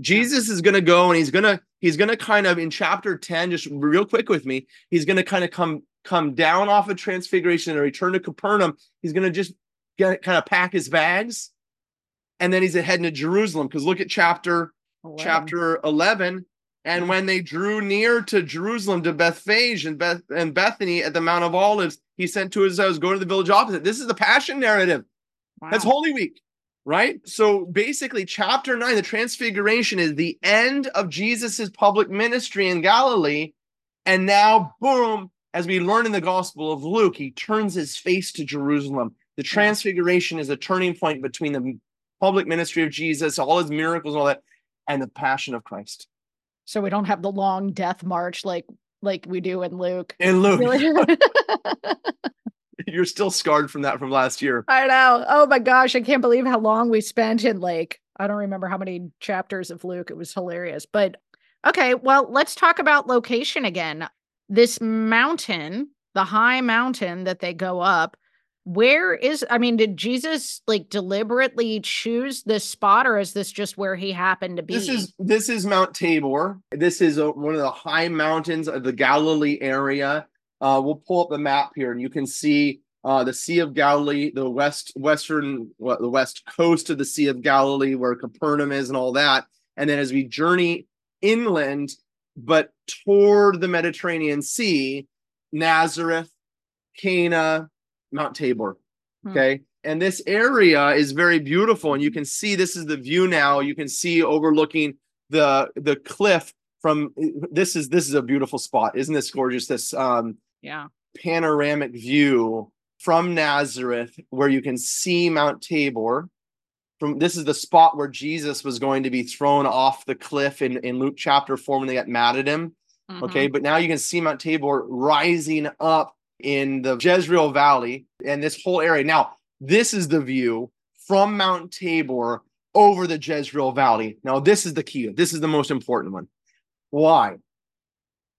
Jesus is going to go and he's going to he's going to kind of in chapter 10 just real quick with me he's going to kind of come come down off of transfiguration and return to Capernaum he's going to just get kind of pack his bags and then he's heading to Jerusalem because look at chapter 11. chapter 11 and when they drew near to Jerusalem to Bethphage and Beth and Bethany at the Mount of Olives he sent to us I was going to the village opposite this is the passion narrative Wow. that's Holy Week, right? So basically, chapter nine, the transfiguration is the end of Jesus's public ministry in Galilee. And now, boom, as we learn in the Gospel of Luke, he turns his face to Jerusalem. The transfiguration is a turning point between the public ministry of Jesus, all his miracles, all that, and the passion of Christ. so we don't have the long death march like like we do in Luke. And Luke, Really? you're still scarred from that from last year. I know. Oh my gosh, I can't believe how long we spent in like I don't remember how many chapters of Luke. It was hilarious. But okay, well, let's talk about location again. This mountain, the high mountain that they go up, where is I mean, did Jesus like deliberately choose this spot or is this just where he happened to be? This is this is Mount Tabor. This is a, one of the high mountains of the Galilee area. Uh, we'll pull up the map here, and you can see uh, the Sea of Galilee, the west western what, the west coast of the Sea of Galilee, where Capernaum is, and all that. And then as we journey inland, but toward the Mediterranean Sea, Nazareth, Cana, Mount Tabor. Hmm. Okay. And this area is very beautiful. And you can see this is the view now. You can see overlooking the the cliff from this is this is a beautiful spot. Isn't this gorgeous? This um yeah. panoramic view from Nazareth where you can see Mount Tabor. From this is the spot where Jesus was going to be thrown off the cliff in, in Luke chapter 4 when they got mad at him. Mhm. Okay, but now you can see Mount Tabor rising up in the Jezreel Valley and this whole area. Now, this is the view from Mount Tabor over the Jezreel Valley. Now, this is the key. This is the most important one. Why?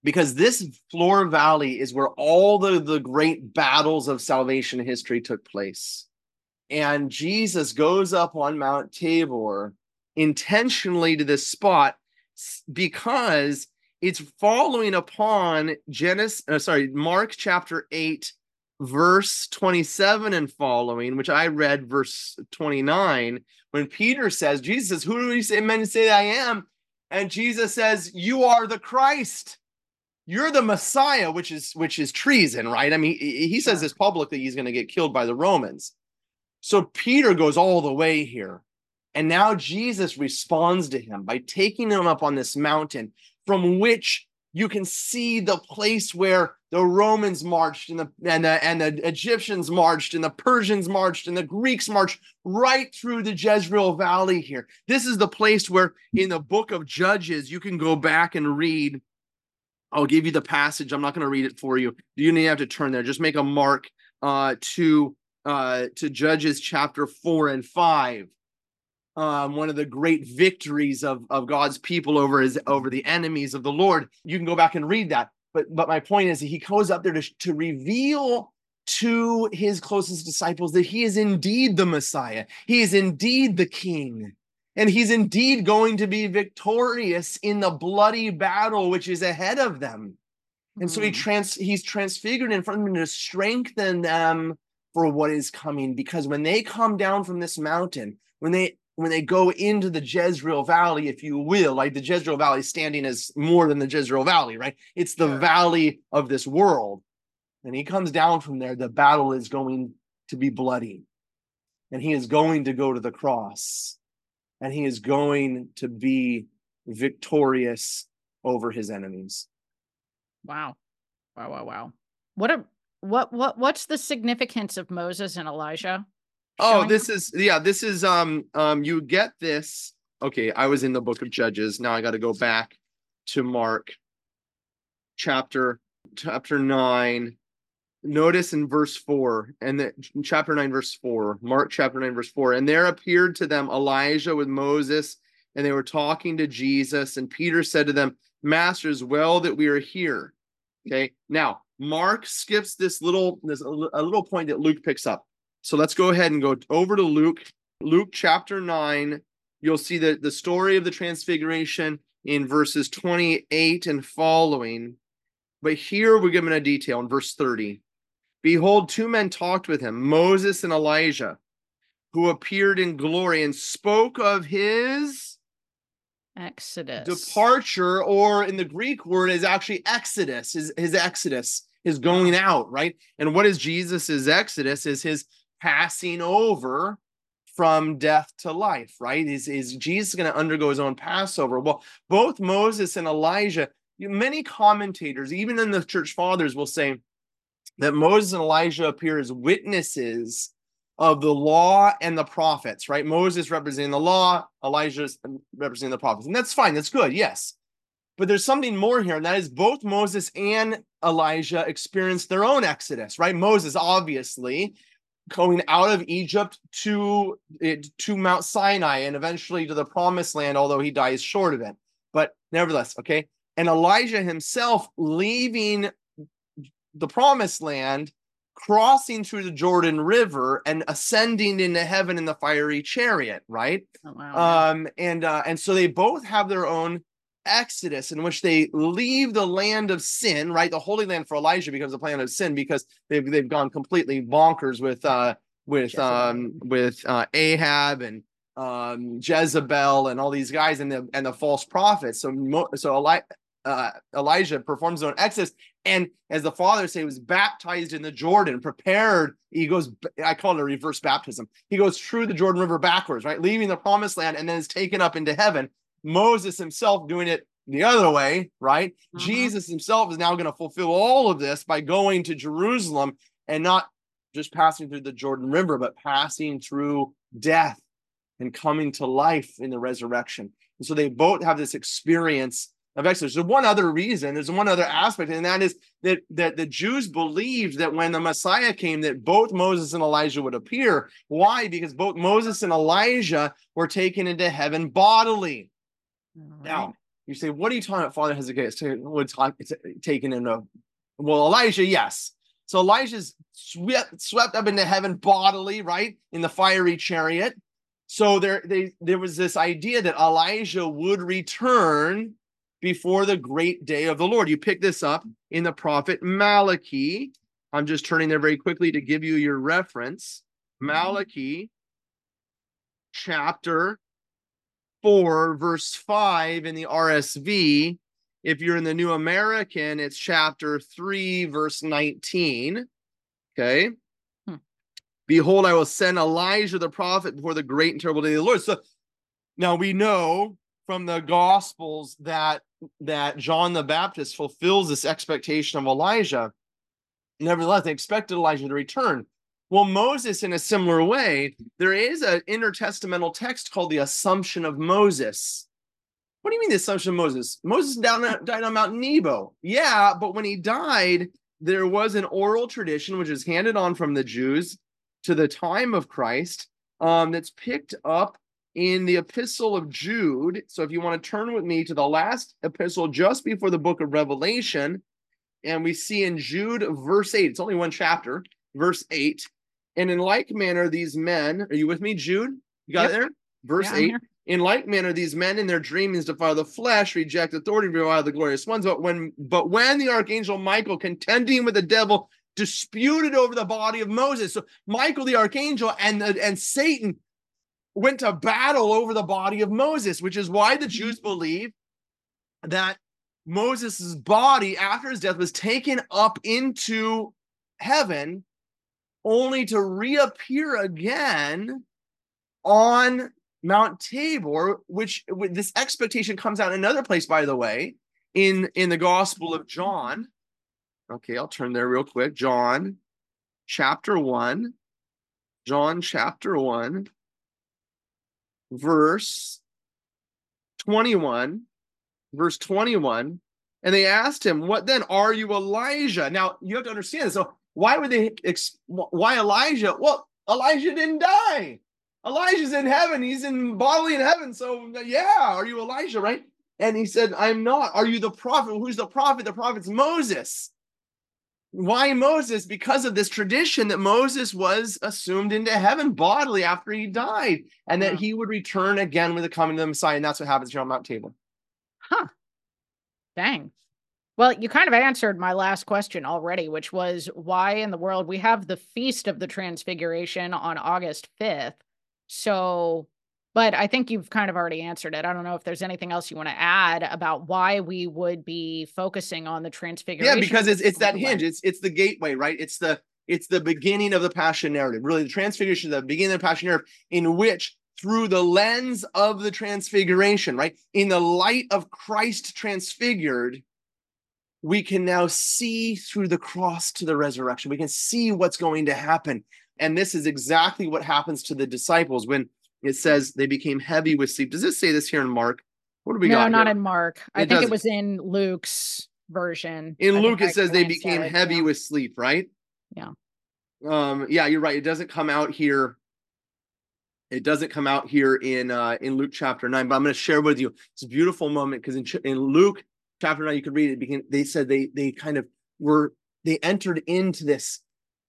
Because this floor valley is where all the, the great battles of salvation history took place. And Jesus goes up on Mount Tabor intentionally to this spot because it's following upon Genesis, uh, sorry, Mark chapter 8, verse 27 and following, which I read verse 29, when Peter says, Jesus says, Who do we say men say I am? And Jesus says, You are the Christ. You're the Messiah, which is which is treason, right? I mean, he says this publicly, he's going to get killed by the Romans. So Peter goes all the way here. And now Jesus responds to him by taking him up on this mountain from which you can see the place where the Romans marched and the and the, and the Egyptians marched and the Persians marched and the Greeks marched right through the Jezreel Valley here. This is the place where in the book of Judges you can go back and read. I'll give you the passage. I'm not going to read it for you. You need have to turn there. Just make a mark uh, to uh, to Judges chapter four and five um, one of the great victories of, of God's people over his over the enemies of the Lord. You can go back and read that. But but my point is that he goes up there to, to reveal to his closest disciples that he is indeed the Messiah. He is indeed the king. And he's indeed going to be victorious in the bloody battle which is ahead of them. And so he Mm. trans he's transfigured in front of them to strengthen them for what is coming. Because when they come down from this mountain, when they when they go into the Jezreel Valley, if you will, like the Jezreel Valley standing as more than the Jezreel Valley, right? It's the Sure. valley of this world. And he comes down from there, the battle is going to be bloody. And he is going to go to the cross. And he is going to be victorious over his enemies. Wow. Wow, wow, wow. What a what what what's the significance of Moses and Elijah? Oh, this is yeah, this is um um you get this. Okay, I was in the book of Judges. Now I got to go back to Mark chapter chapter 9 notice in verse 4 and the chapter 9 verse 4 mark chapter 9 verse 4 and there appeared to them elijah with moses and they were talking to jesus and peter said to them masters well that we are here okay now mark skips this little this a little point that luke picks up so let's go ahead and go over to luke luke chapter 9 you'll see that the story of the transfiguration in verses 28 and following but here we're given a detail in verse 30 Behold, two men talked with him, Moses and Elijah, who appeared in glory and spoke of his Exodus. departure, or in the Greek word is actually exodus, his, his exodus, his going out, right? And what is Jesus's exodus? Is his passing over from death to life, right? Is, is Jesus going to undergo his own Passover? Well, both Moses and Elijah, many commentators, even in the church fathers, will say, that Moses and Elijah appear as witnesses of the law and the prophets, right? Moses representing the law, Elijah representing the prophets. And that's fine, that's good, yes. But there's something more here, and that is both Moses and Elijah experienced their own exodus, right? Moses, obviously, going out of Egypt to, to Mount Sinai and eventually to the promised land, although he dies short of it. But nevertheless, okay. And Elijah himself leaving the promised land, crossing through the Jordan River and ascending into heaven in the fiery chariot, right? Oh, wow. Um, and uh, and so they both have their own exodus in which they leave the land of sin, right? The holy land for Elijah becomes a land of sin because they've they've gone completely bonkers with uh with um with uh Ahab and um Jezebel and all these guys and the and the false prophets. So so Eli- uh, Elijah performs his own exodus, and as the father say, was baptized in the Jordan, prepared. He goes, I call it a reverse baptism. He goes through the Jordan River backwards, right, leaving the promised land, and then is taken up into heaven. Moses himself doing it the other way, right? Mhm. Jesus himself is now going to fulfill all of this by going to Jerusalem and not just passing through the Jordan River, but passing through death and coming to life in the resurrection. And so they both have this experience of Exodus. There's one other reason, there's one other aspect, and that is that, that the Jews believed that when the Messiah came, that both Moses and Elijah would appear. Why? Because both Moses and Elijah were taken into heaven bodily. All Now, you say, what are you talking about, Father Hezekiah? It's ta- would talk- it's taken into well, Elijah, yes. So Elijah's swept swept up into heaven bodily, right? In the fiery chariot. So there, they there was this idea that Elijah would return before the great day of the Lord. You pick this up in the prophet Malachi. I'm just turning there very quickly to give you your reference. Mm-hmm. Malachi chapter 4, verse 5 in the RSV. If you're in the New American, it's chapter 3, verse 19. Okay. Hmm. Behold, I will send Elijah the prophet before the great and terrible day of the Lord. So now we know from the gospels that that John the Baptist fulfills this expectation of Elijah. Nevertheless, they expected Elijah to return. Well, Moses, in a similar way, there is an intertestamental text called the Assumption of Moses. What do you mean the Assumption of Moses? Moses down, died on Mount Nebo. Yeah, but when he died, there was an oral tradition which is handed on from the Jews to the time of Christ um, that's picked up in the epistle of Jude. So if you want to turn with me to the last epistle just before the book of Revelation, and we see in Jude verse 8, it's only one chapter, verse 8. And in like manner, these men, are you with me, Jude? You got Yep. it there? Verse Yeah, 8. In like manner, these men in their dreamings defile the flesh, reject authority, revile the glorious ones. But when but when the archangel Michael, contending with the devil, disputed over the body of Moses. So Michael the archangel and, and Satan went to battle over the body of Moses, which is why the Jews mm-hmm. believe that Moses' body after his death was taken up into heaven only to reappear again on Mount Tabor, which this expectation comes out another place, by the way, in, in the Gospel of John. Okay, I'll turn there real quick. John chapter 1. John chapter 1 verse 21 verse 21 and they asked him what then are you elijah now you have to understand this. so why would they ex- why Elijah? Well, Elijah didn't die. Elijah's in heaven. He's in bodily in heaven. So yeah, are you Elijah, right? And he said, I'm not. Are you the prophet? Who's the prophet? The prophet's Moses. Why Moses? Because of this tradition that Moses was assumed into heaven bodily after he died, and that Wow. he would return again with the coming of the Messiah. And that's what happens here on Mount Tabor. Huh. Dang. Well, you kind of answered my last question already, which was why in the world we have the Feast of the Transfiguration on August 5th. So, but I think you've kind of already answered it. I don't know if there's anything else you want to add about why we would be focusing on the Transfiguration. Yeah, because it's it's that hinge. It's it's the gateway, right? It's the it's the beginning of the passion narrative. Really, the transfiguration is the beginning of the passion narrative, in which through the lens of the transfiguration, right, in the light of Christ transfigured, we can now see through the cross to the resurrection. We can see what's going to happen, and this is exactly what happens to the disciples when it says they became heavy with sleep. Does this say this here in Mark? What do we no, got? not here? in Mark. I think it doesn't. was in Luke's version. in I Luke it says they became it, heavy yeah. with sleep, right? Yeah. Um, yeah, you're right. It doesn't come out here. It doesn't come out here in uh in Luke chapter 9, but I'm going to share with you. It's a beautiful moment because in, in Luke chapter 9 you could read it begin they said they they kind of were they entered into this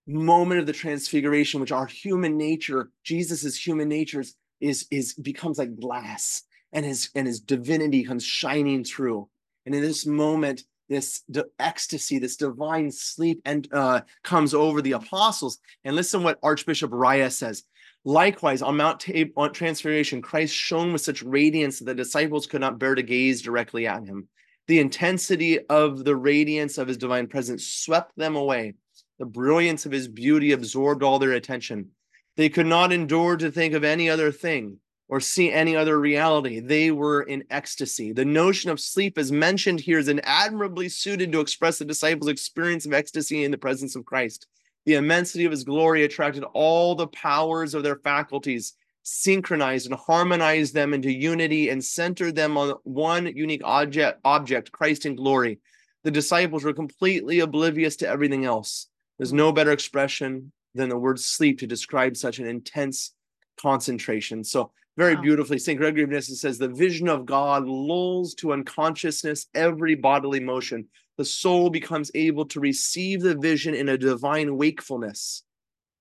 moment of the transfiguration which our human nature Jesus's human nature is is, is becomes like glass and his and his divinity comes shining through. And in this moment this d- ecstasy, this divine sleep, and uh, comes over the apostles. And listen what Archbishop Raya says. Likewise, on Mount Tab- on Transfiguration, Christ shone with such radiance that the disciples could not bear to gaze directly at him. The intensity of the radiance of his divine presence swept them away. The brilliance of his beauty absorbed all their attention. They could not endure to think of any other thing or see any other reality. They were in ecstasy. The notion of sleep, as mentioned here, is an admirably suited to express the disciples' experience of ecstasy in the presence of Christ. The immensity of his glory attracted all the powers of their faculties, synchronized and harmonize them into unity, and center them on one unique object, object Christ in glory. The disciples were completely oblivious to everything else. There's no better expression than the word sleep to describe such an intense concentration. So, very Wow. beautifully, St. Gregory of Nyssa says, The vision of God lulls to unconsciousness every bodily motion. The soul becomes able to receive the vision in a divine wakefulness,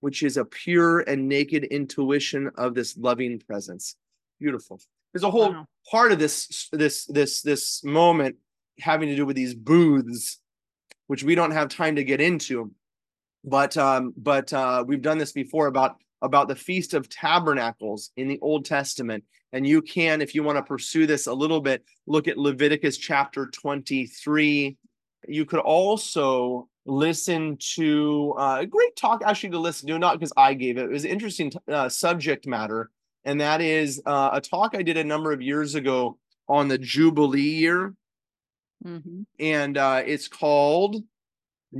which is a pure and naked intuition of this loving presence. Beautiful. There's a whole Wow. part of this this this this moment having to do with these booths, which we don't have time to get into. But um, but uh, we've done this before about about the Feast of Tabernacles in the Old Testament. And you can, if you want to pursue this a little bit, look at Leviticus chapter 23. You could also listen to uh, a great talk, actually, to listen to, not because I gave it. It was an interesting uh, subject matter. And that is uh, a talk I did a number of years ago on the Jubilee year. Mhm. And uh, it's called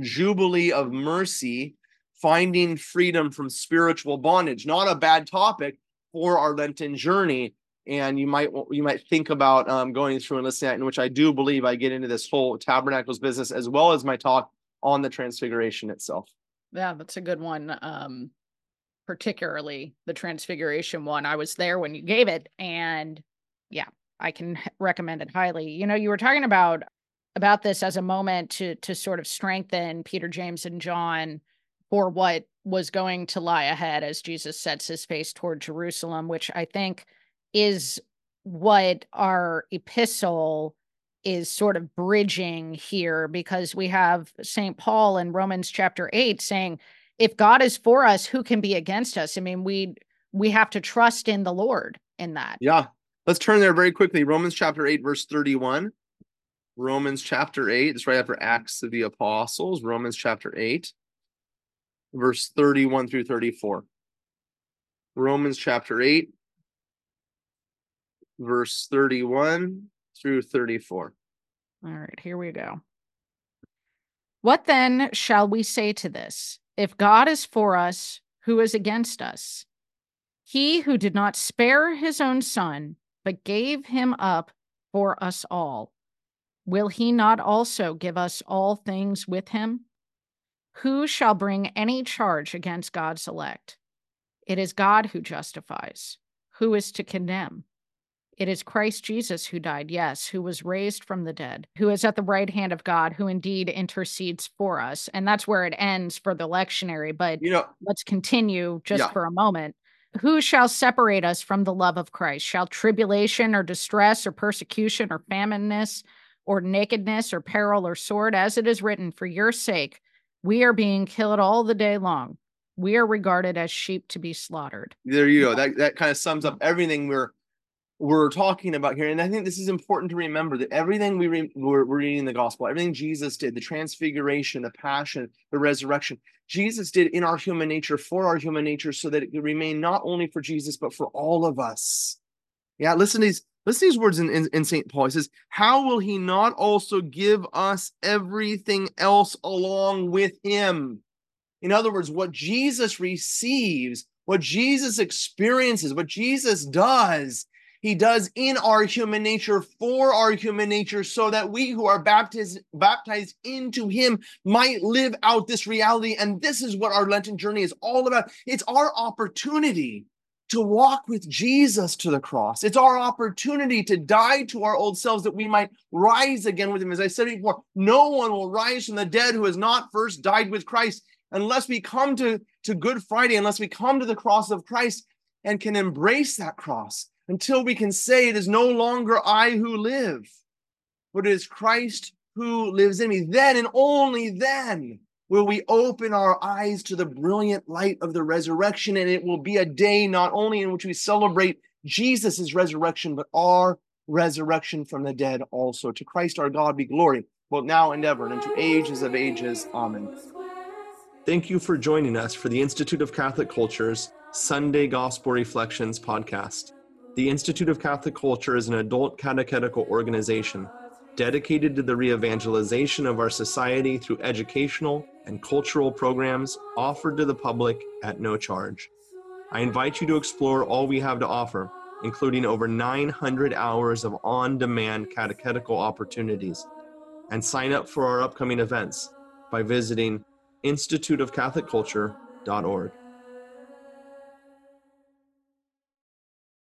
Jubilee of Mercy Finding Freedom from Spiritual Bondage. Not a bad topic for our Lenten journey. And you might you might think about um, going through and listening to that, in which I do believe I get into this whole tabernacles business as well as my talk on the transfiguration itself. Yeah, that's a good one. Um, particularly the transfiguration one. I was there when you gave it, and yeah, I can recommend it highly. You know, you were talking about about this as a moment to to sort of strengthen Peter, James, and John for what was going to lie ahead as Jesus sets his face toward Jerusalem, which I think is what our epistle is sort of bridging here because we have St. Paul in Romans chapter 8 saying if God is for us who can be against us I mean we we have to trust in the Lord in that Yeah. Let's turn there very quickly. Romans chapter 8, verse 31. Romans chapter 8. It's right after Acts of the Apostles. Romans chapter 8, verse 31 through 34. Romans chapter 8, verse 31 through 34. All right, here we go. What then shall we say to this? If God is for us, who is against us? He who did not spare his own son, but gave him up for us all, will he not also give us all things with him? Who shall bring any charge against God's elect? It is God who justifies. Who is to condemn? It is Christ Jesus who died, yes, who was raised from the dead, who is at the right hand of God, who indeed intercedes for us. And that's where it ends for the lectionary. But You know, let's continue just Yeah. for a moment. Who shall separate us from the love of Christ? Shall tribulation or distress or persecution or famine,ness or nakedness or peril or sword? As it is written, for your sake, we are being killed all the day long. We are regarded as sheep to be slaughtered. there you go. That that kind of sums up everything we're we're talking about here. And I think this is important to remember that everything we re- we're, we're reading in the gospel, everything Jesus did, the transfiguration, the passion, the resurrection, Jesus did in our human nature for our human nature so that it could remain not only for Jesus, but for all of us. Yeah, listen to these. Listen to these words in, in, in St. Paul. He says, How will he not also give us everything else along with him? In other words, what Jesus receives, what Jesus experiences, what Jesus does, he does in our human nature for our human nature so that we who are baptized baptized into him might live out this reality. And this is what our lenten journey is all about. It's our opportunity to walk with Jesus to the cross. It's our opportunity to die to our old selves that we might rise again with him. As i said before no one will rise from the dead who has not first died with Christ unless we come to to good friday unless we come to the cross of Christ and can embrace that cross until we can say it is no longer I who live, but it is Christ who lives in me. Then and only then will we open our eyes to the brilliant light of the resurrection. And it will be a day not only in which we celebrate Jesus' resurrection, but our resurrection from the dead also. To Christ our God be glory, both now and ever, and into ages of ages. Amen. Thank you for joining us for the Institute of Catholic Culture's Sunday Gospel Reflections podcast. The Institute of Catholic Culture is an adult catechetical organization dedicated to the re evangelization of our society through educational and cultural programs offered to the public at no charge. I invite you to explore all we have to offer, including over 900 hours of on demand catechetical opportunities, and sign up for our upcoming events by visiting instituteofcatholicculture.org.